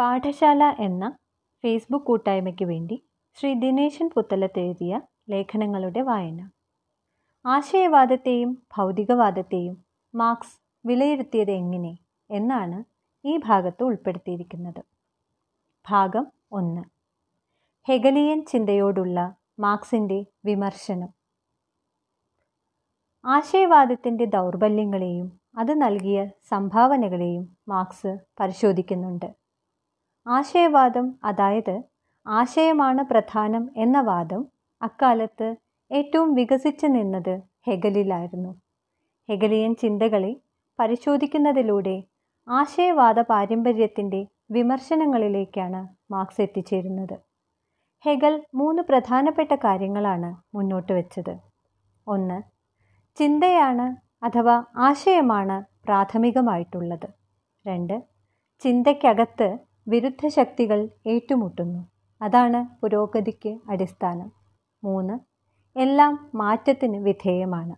പാഠശാല എന്ന ഫേസ്ബുക്ക് കൂട്ടായ്മയ്ക്ക് വേണ്ടി ശ്രീ ദിനേശൻ പുത്തലത്ത് എഴുതിയ ലേഖനങ്ങളുടെ വായന. ആശയവാദത്തെയും ഭൗതികവാദത്തെയും മാർക്സ് വിലയിരുത്തിയത് എങ്ങനെ എന്നാണ് ഈ ഭാഗത്ത് ഉൾപ്പെടുത്തിയിരിക്കുന്നത്. ഭാഗം ഒന്ന്. ഹെഗലിയൻ ചിന്തയോടുള്ള മാർക്സിന്റെ വിമർശനം. ആശയവാദത്തിന്റെ ദൗർബല്യങ്ങളെയും അത് നൽകിയ സംഭാവനകളെയും മാർക്സ് പരിശോധിക്കുന്നുണ്ട്. ആശയവാദം അതായത് ആശയമാണ് പ്രധാനം എന്ന വാദം അക്കാലത്ത് ഏറ്റവും വികസിച്ചു നിന്നത് ഹെഗലിലായിരുന്നു. ഹെഗലിയൻ ചിന്തകളെ പരിശോധിക്കുന്നതിലൂടെ ആശയവാദ പാരമ്പര്യത്തിന്റെ വിമർശനങ്ങളിലേക്കാണ് മാർക്സ് എത്തിച്ചേരുന്നത്. ഹെഗൽ മൂന്ന് പ്രധാനപ്പെട്ട കാര്യങ്ങളാണ് മുന്നോട്ട് വെച്ചത്. ഒന്ന് ചിന്തയാണ് അഥവാ ആശയമാണ് പ്രാഥമികമായിട്ടുള്ളത്. രണ്ട് ചിന്തയ്ക്കകത്ത് വിരുദ്ധ ശക്തികൾ ഏറ്റുമുട്ടുന്നു. അതാണ് പുരോഗതിക്ക് അടിസ്ഥാനം. മൂന്ന് എല്ലാം മാറ്റത്തിന് വിധേയമാണ്.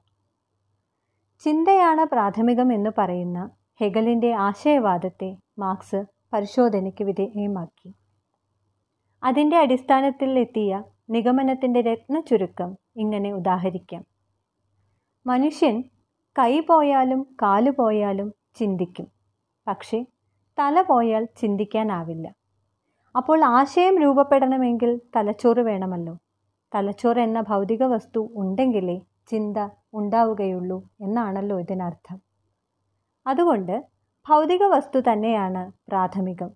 ചിന്തയാണ് പ്രാഥമികം എന്ന് പറയുന്ന ഹെഗലിന്റെ ആശയവാദത്തെ മാർക്സ് പരിശോധനയ്ക്ക് വിധേയമാക്കി. അതിന്റെ അടിസ്ഥാനത്തിൽ എത്തിയ നിഗമനത്തിന്റെ രത്ന ചുരുക്കം ഇങ്ങനെ ഉദാഹരിക്കാം. മനുഷ്യൻ കൈ പോയാലും കാലു പോയാലും ചിന്തിക്കും. പക്ഷേ തല പോയാൽ ചിന്തിക്കാനാവില്ല. അപ്പോൾ ആശയം രൂപപ്പെടണമെങ്കിൽ തലച്ചോറ് വേണമല്ലോ. തലച്ചോറ് എന്ന ഭൗതിക വസ്തു ഉണ്ടെങ്കിലേ ചിന്ത ഉണ്ടാവുകയുള്ളൂ എന്നാണല്ലോ ഇതിനർത്ഥം. അതുകൊണ്ട് ഭൗതിക വസ്തു തന്നെയാണ് പ്രാഥമികം.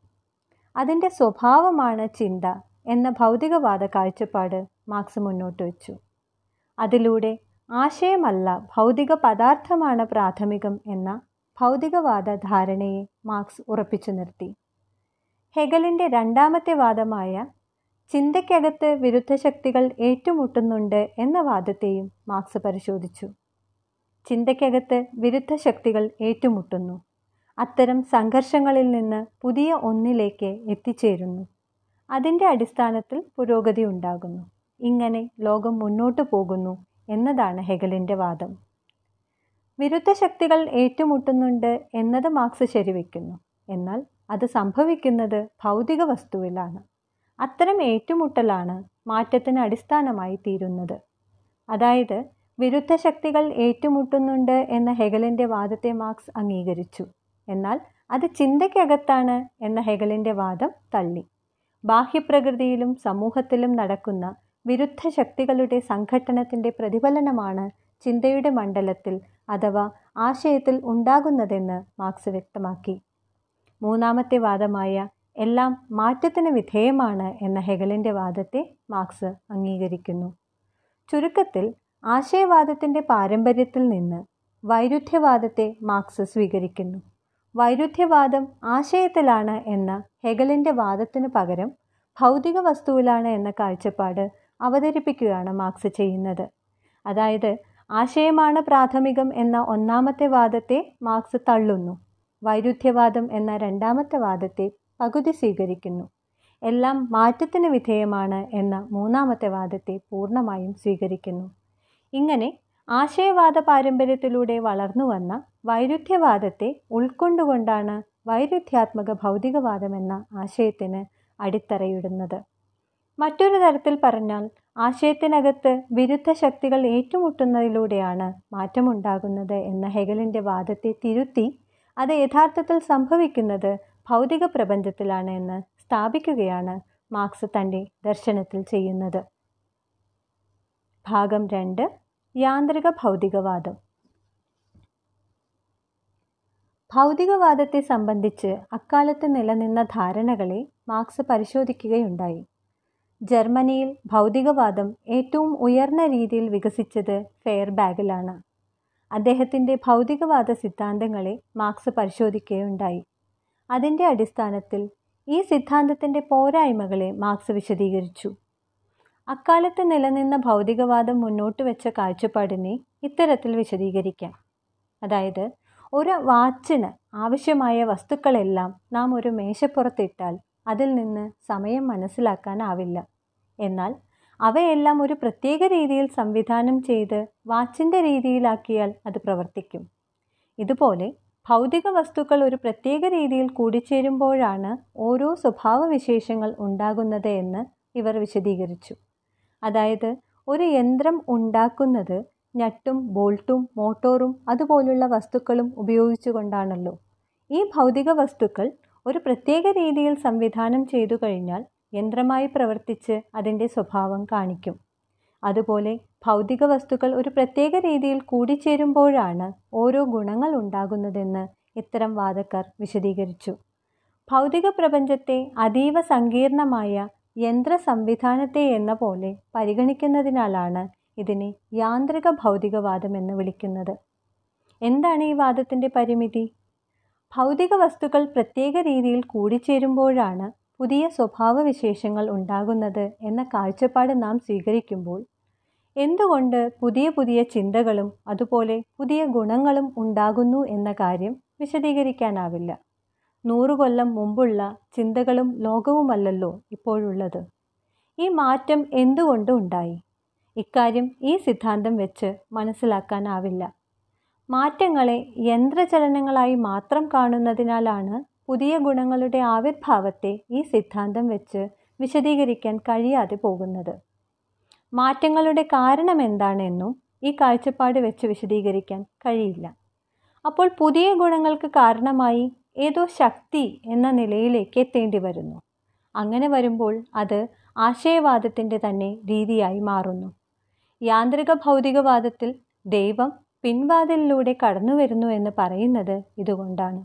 അതിന്റെ സ്വഭാവമാണ് ചിന്ത എന്ന ഭൗതികവാദ കാഴ്ചപ്പാട് മാർക്സ് മുന്നോട്ട് വച്ചു. അതിലൂടെ ആശയമല്ല ഭൗതിക പദാർത്ഥമാണ് പ്രാഥമികം എന്ന ഭൗതികവാദ ധാരണയെ മാർക്സ് ഉറപ്പിച്ചു നിർത്തി. ഹെഗലിന്റെ രണ്ടാമത്തെ വാദമായ ചിന്തയ്ക്കകത്ത് വിരുദ്ധ ശക്തികൾ ഏറ്റുമുട്ടുന്നുണ്ട് എന്ന വാദത്തെയും മാർക്സ് പരിശോധിച്ചു. ചിന്തയ്ക്കകത്ത് വിരുദ്ധ ശക്തികൾ ഏറ്റുമുട്ടുന്നു. അത്തരം സംഘർഷങ്ങളിൽ നിന്ന് പുതിയ ഒന്നിലേക്ക് എത്തിച്ചേരുന്നു. അതിന്റെ അടിസ്ഥാനത്തിൽ പുരോഗതി ഉണ്ടാകുന്നു. ഇങ്ങനെ ലോകം മുന്നോട്ടു പോകുന്നു എന്നതാണ് ഹെഗലിന്റെ വാദം. വിരുദ്ധ ശക്തികൾ ഏറ്റുമുട്ടുന്നുണ്ട് എന്നത് മാർക്സ് ശരിവെക്കുന്നു. എന്നാൽ അത് സംഭവിക്കുന്നത് ഭൗതിക വസ്തുവിലാണ്. അത്തരം ഏറ്റുമുട്ടലാണ് മാറ്റത്തിന് അടിസ്ഥാനമായി തീരുന്നത്. അതായത് വിരുദ്ധ ശക്തികൾ ഏറ്റുമുട്ടുന്നുണ്ട് എന്ന ഹെഗലിന്റെ വാദത്തെ മാർക്സ് അംഗീകരിച്ചു. എന്നാൽ അത് ചിന്തയ്ക്കകത്താണ് എന്ന ഹെഗലിന്റെ വാദം തള്ളി. ബാഹ്യപ്രകൃതിയിലും സമൂഹത്തിലും നടക്കുന്ന വിരുദ്ധ ശക്തികളുടെ സംഘട്ടനത്തിന്റെ പ്രതിഫലനമാണ് ചിന്തയുടെ മണ്ഡലത്തിൽ അഥവാ ആശയത്തിൽ ഉണ്ടാകുന്നതെന്ന് മാർക്സ് വ്യക്തമാക്കി. മൂന്നാമത്തെ വാദമായ എല്ലാം മാറ്റത്തിന് വിധേയമാണ് എന്ന ഹെഗലിന്റെ വാദത്തെ മാർക്സ് അംഗീകരിക്കുന്നു. ചുരുക്കത്തിൽ ആശയവാദത്തിന്റെ പാരമ്പര്യത്തിൽ നിന്ന് വൈരുദ്ധ്യവാദത്തെ മാർക്സ് സ്വീകരിക്കുന്നു. വൈരുദ്ധ്യവാദം ആശയത്തിലാണ് എന്ന ഹെഗലിന്റെ വാദത്തിനു പകരം ഭൗതിക വസ്തുവിലാണ് എന്ന കാഴ്ചപ്പാട് അവതരിപ്പിക്കുകയാണ് മാർക്സ് ചെയ്യുന്നത്. അതായത് ആശയമാണ് പ്രാഥമികം എന്ന ഒന്നാമത്തെ വാദത്തെ മാർക്സ് തള്ളുന്നു. വൈരുദ്ധ്യവാദം എന്ന രണ്ടാമത്തെ വാദത്തെ പകുതി സ്വീകരിക്കുന്നു. എല്ലാം മാറ്റത്തിന് വിധേയമാണ് എന്ന മൂന്നാമത്തെ വാദത്തെ പൂർണമായും സ്വീകരിക്കുന്നു. ഇങ്ങനെ ആശയവാദ പാരമ്പര്യത്തിലൂടെ വളർന്നു വന്ന വൈരുദ്ധ്യവാദത്തെ ഉൾക്കൊണ്ടുകൊണ്ടാണ് വൈരുദ്ധ്യാത്മക ഭൗതികവാദം എന്ന ആശയത്തിന് അടിത്തറയിടുന്നത്. മറ്റൊരു തരത്തിൽ പറഞ്ഞാൽ ആശയത്തിനകത്ത് വിരുദ്ധ ശക്തികൾ ഏറ്റുമുട്ടുന്നതിലൂടെയാണ് മാറ്റമുണ്ടാകുന്നത് എന്ന ഹെഗലിന്റെ വാദത്തെ തിരുത്തി അത് യഥാർത്ഥത്തിൽ സംഭവിക്കുന്നത് ഭൗതിക പ്രപഞ്ചത്തിലാണ് എന്ന് സ്ഥാപിക്കുകയാണ് മാർക്സ് തന്റെ ദർശനത്തിൽ ചെയ്യുന്നത്. ഭാഗം രണ്ട് യാന്ത്രിക ഭൗതികവാദം. ഭൗതികവാദത്തെ സംബന്ധിച്ച് അക്കാലത്ത് നിലനിന്ന ധാരണകളെ മാർക്സ് പരിശോധിക്കുകയുണ്ടായി. ജർമ്മനിയിൽ ഭൗതികവാദം ഏറ്റവും ഉയർന്ന രീതിയിൽ വികസിച്ചത് ഫെയർബാഗിലാണ്. അദ്ദേഹത്തിന്റെ ഭൗതികവാദ സിദ്ധാന്തങ്ങളെ മാർക്സ് പരിശോധിക്കുകയുണ്ടായി. അതിന്റെ അടിസ്ഥാനത്തിൽ ഈ സിദ്ധാന്തത്തിന്റെ പോരായ്മകളെ മാർക്സ് വിശദീകരിച്ചു. അക്കാലത്ത് നിലനിന്ന ഭൗതികവാദം മുന്നോട്ട് വെച്ച കാഴ്ചപ്പാടിനെ ഇത്തരത്തിൽ വിശദീകരിക്കാം. അതായത് ഒരു വാച്ചിന് ആവശ്യമായ വസ്തുക്കളെല്ലാം നാം ഒരു മേശപ്പുറത്തിട്ടാൽ അതിൽ നിന്ന് സമയം മനസ്സിലാക്കാനാവില്ല. എന്നാൽ അവയെല്ലാം ഒരു പ്രത്യേക രീതിയിൽ സംവിധാനം ചെയ്ത് വാച്ചിന്റെ രീതിയിലാക്കിയാൽ അത് പ്രവർത്തിക്കും. ഇതുപോലെ ഭൗതിക വസ്തുക്കൾ ഒരു പ്രത്യേക രീതിയിൽ കൂടിച്ചേരുമ്പോഴാണ് ഓരോ സ്വഭാവവിശേഷങ്ങൾ ഉണ്ടാകുന്നത് എന്ന് ഇവർ വിശദീകരിച്ചു. അതായത് ഒരു യന്ത്രം ഉണ്ടാക്കുന്നത് ഞട്ടും ബോൾട്ടും മോട്ടോറും അതുപോലുള്ള വസ്തുക്കളും ഉപയോഗിച്ചുകൊണ്ടാണല്ലോ. ഈ ഭൗതിക വസ്തുക്കൾ ഒരു പ്രത്യേക രീതിയിൽ സംവിധാനം ചെയ്തു കഴിഞ്ഞാൽ യന്ത്രമായി പ്രവർത്തിച്ച് അതിന്റെ സ്വഭാവം കാണിക്കും. അതുപോലെ ഭൗതിക വസ്തുക്കൾ ഒരു പ്രത്യേക രീതിയിൽ കൂടിച്ചേരുമ്പോഴാണ് ഓരോ ഗുണങ്ങൾ ഉണ്ടാകുന്നതെന്ന് ഇത്തരം വാദക്കാർ വിശദീകരിച്ചു. ഭൗതിക പ്രപഞ്ചത്തെ അതീവ സങ്കീർണമായ യന്ത്ര സംവിധാനത്തെ എന്ന പോലെ പരിഗണിക്കുന്നതിനാലാണ് ഇതിനെ യാന്ത്രിക ഭൗതികവാദം എന്ന് വിളിക്കുന്നത്. എന്താണ് ഈ വാദത്തിന്റെ പരിമിതി? ഭൗതിക വസ്തുക്കൾ പ്രത്യേക രീതിയിൽ കൂടിച്ചേരുമ്പോഴാണ് പുതിയ സ്വഭാവവിശേഷങ്ങൾ ഉണ്ടാകുന്നത് എന്ന കാഴ്ചപ്പാട് നാം സ്വീകരിക്കുമ്പോൾ എന്തുകൊണ്ട് പുതിയ പുതിയ ചിന്തകളും അതുപോലെ പുതിയ ഗുണങ്ങളും ഉണ്ടാകുന്നു എന്ന കാര്യം വിശദീകരിക്കാനാവില്ല. നൂറുകൊല്ലം മുമ്പുള്ള ചിന്തകളും ലോകവുമല്ലല്ലോ ഇപ്പോഴുള്ളത്. ഈ മാറ്റം എന്തുകൊണ്ട് ഉണ്ടായി? ഇക്കാര്യം ഈ സിദ്ധാന്തം വെച്ച് മനസ്സിലാക്കാനാവില്ല. മാറ്റങ്ങളെ യന്ത്രചലനങ്ങളായി മാത്രം കാണുന്നതിനാലാണ് പുതിയ ഗുണങ്ങളുടെ ആവിർഭാവത്തെ ഈ സിദ്ധാന്തം വെച്ച് വിശദീകരിക്കാൻ കഴിയാതെ പോകുന്നത്. മാറ്റങ്ങളുടെ കാരണം എന്താണെന്നും ഈ കാഴ്ചപ്പാട് വെച്ച് വിശദീകരിക്കാൻ കഴിയില്ല. അപ്പോൾ പുതിയ ഗുണങ്ങൾക്ക് കാരണമായി ഏതോ ശക്തി എന്ന നിലയിലേക്ക് എത്തേണ്ടി വരുന്നു. അങ്ങനെ വരുമ്പോൾ അത് ആശയവാദത്തിന്റെ തന്നെ രീതിയായി മാറുന്നു. യാന്ത്രിക ഭൗതികവാദത്തിൽ ദൈവം പിൻവാതിലിലൂടെ കടന്നുവരുന്നു എന്ന് പറയുന്നത് ഇതുകൊണ്ടാണ്.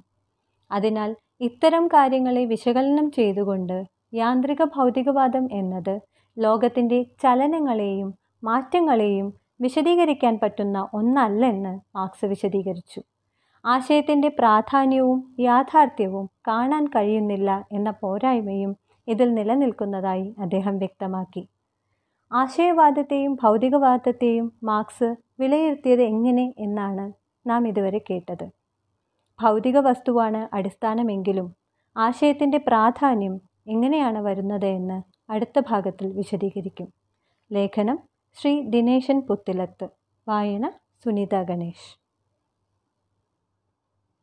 അതിനാൽ ഇത്തരം കാര്യങ്ങളെ വിശകലനം ചെയ്തുകൊണ്ട് യാന്ത്രിക ഭൗതികവാദം എന്നത് ലോകത്തിന്റെ ചലനങ്ങളെയും മാറ്റങ്ങളെയും വിശദീകരിക്കാൻ പറ്റുന്ന ഒന്നല്ലെന്ന് മാർക്സ് വിശദീകരിച്ചു. ആശയത്തിന്റെ പ്രാധാന്യവും യാഥാർത്ഥ്യവും കാണാൻ കഴിയുന്നില്ല എന്ന പോരായ്മയും ഇതിൽ നിലനിൽക്കുന്നതായി അദ്ദേഹം വ്യക്തമാക്കി. ആശയവാദത്തെയും ഭൗതികവാദത്തെയും മാർക്സ് വിലയിരുത്തിയത് എങ്ങനെ എന്നാണ് നാം ഇതുവരെ കേട്ടത്. ഭൗതിക വസ്തുവാണ് അടിസ്ഥാനമെങ്കിലും ആശയത്തിന്റെ പ്രാധാന്യം എങ്ങനെയാണ് വരുന്നത് എന്ന് അടുത്ത ഭാഗത്തിൽ വിശദീകരിക്കും. ലേഖനം ശ്രീ ദിനേശൻ പുത്തിലത്ത്. വായന സുനിത ഗണേഷ്.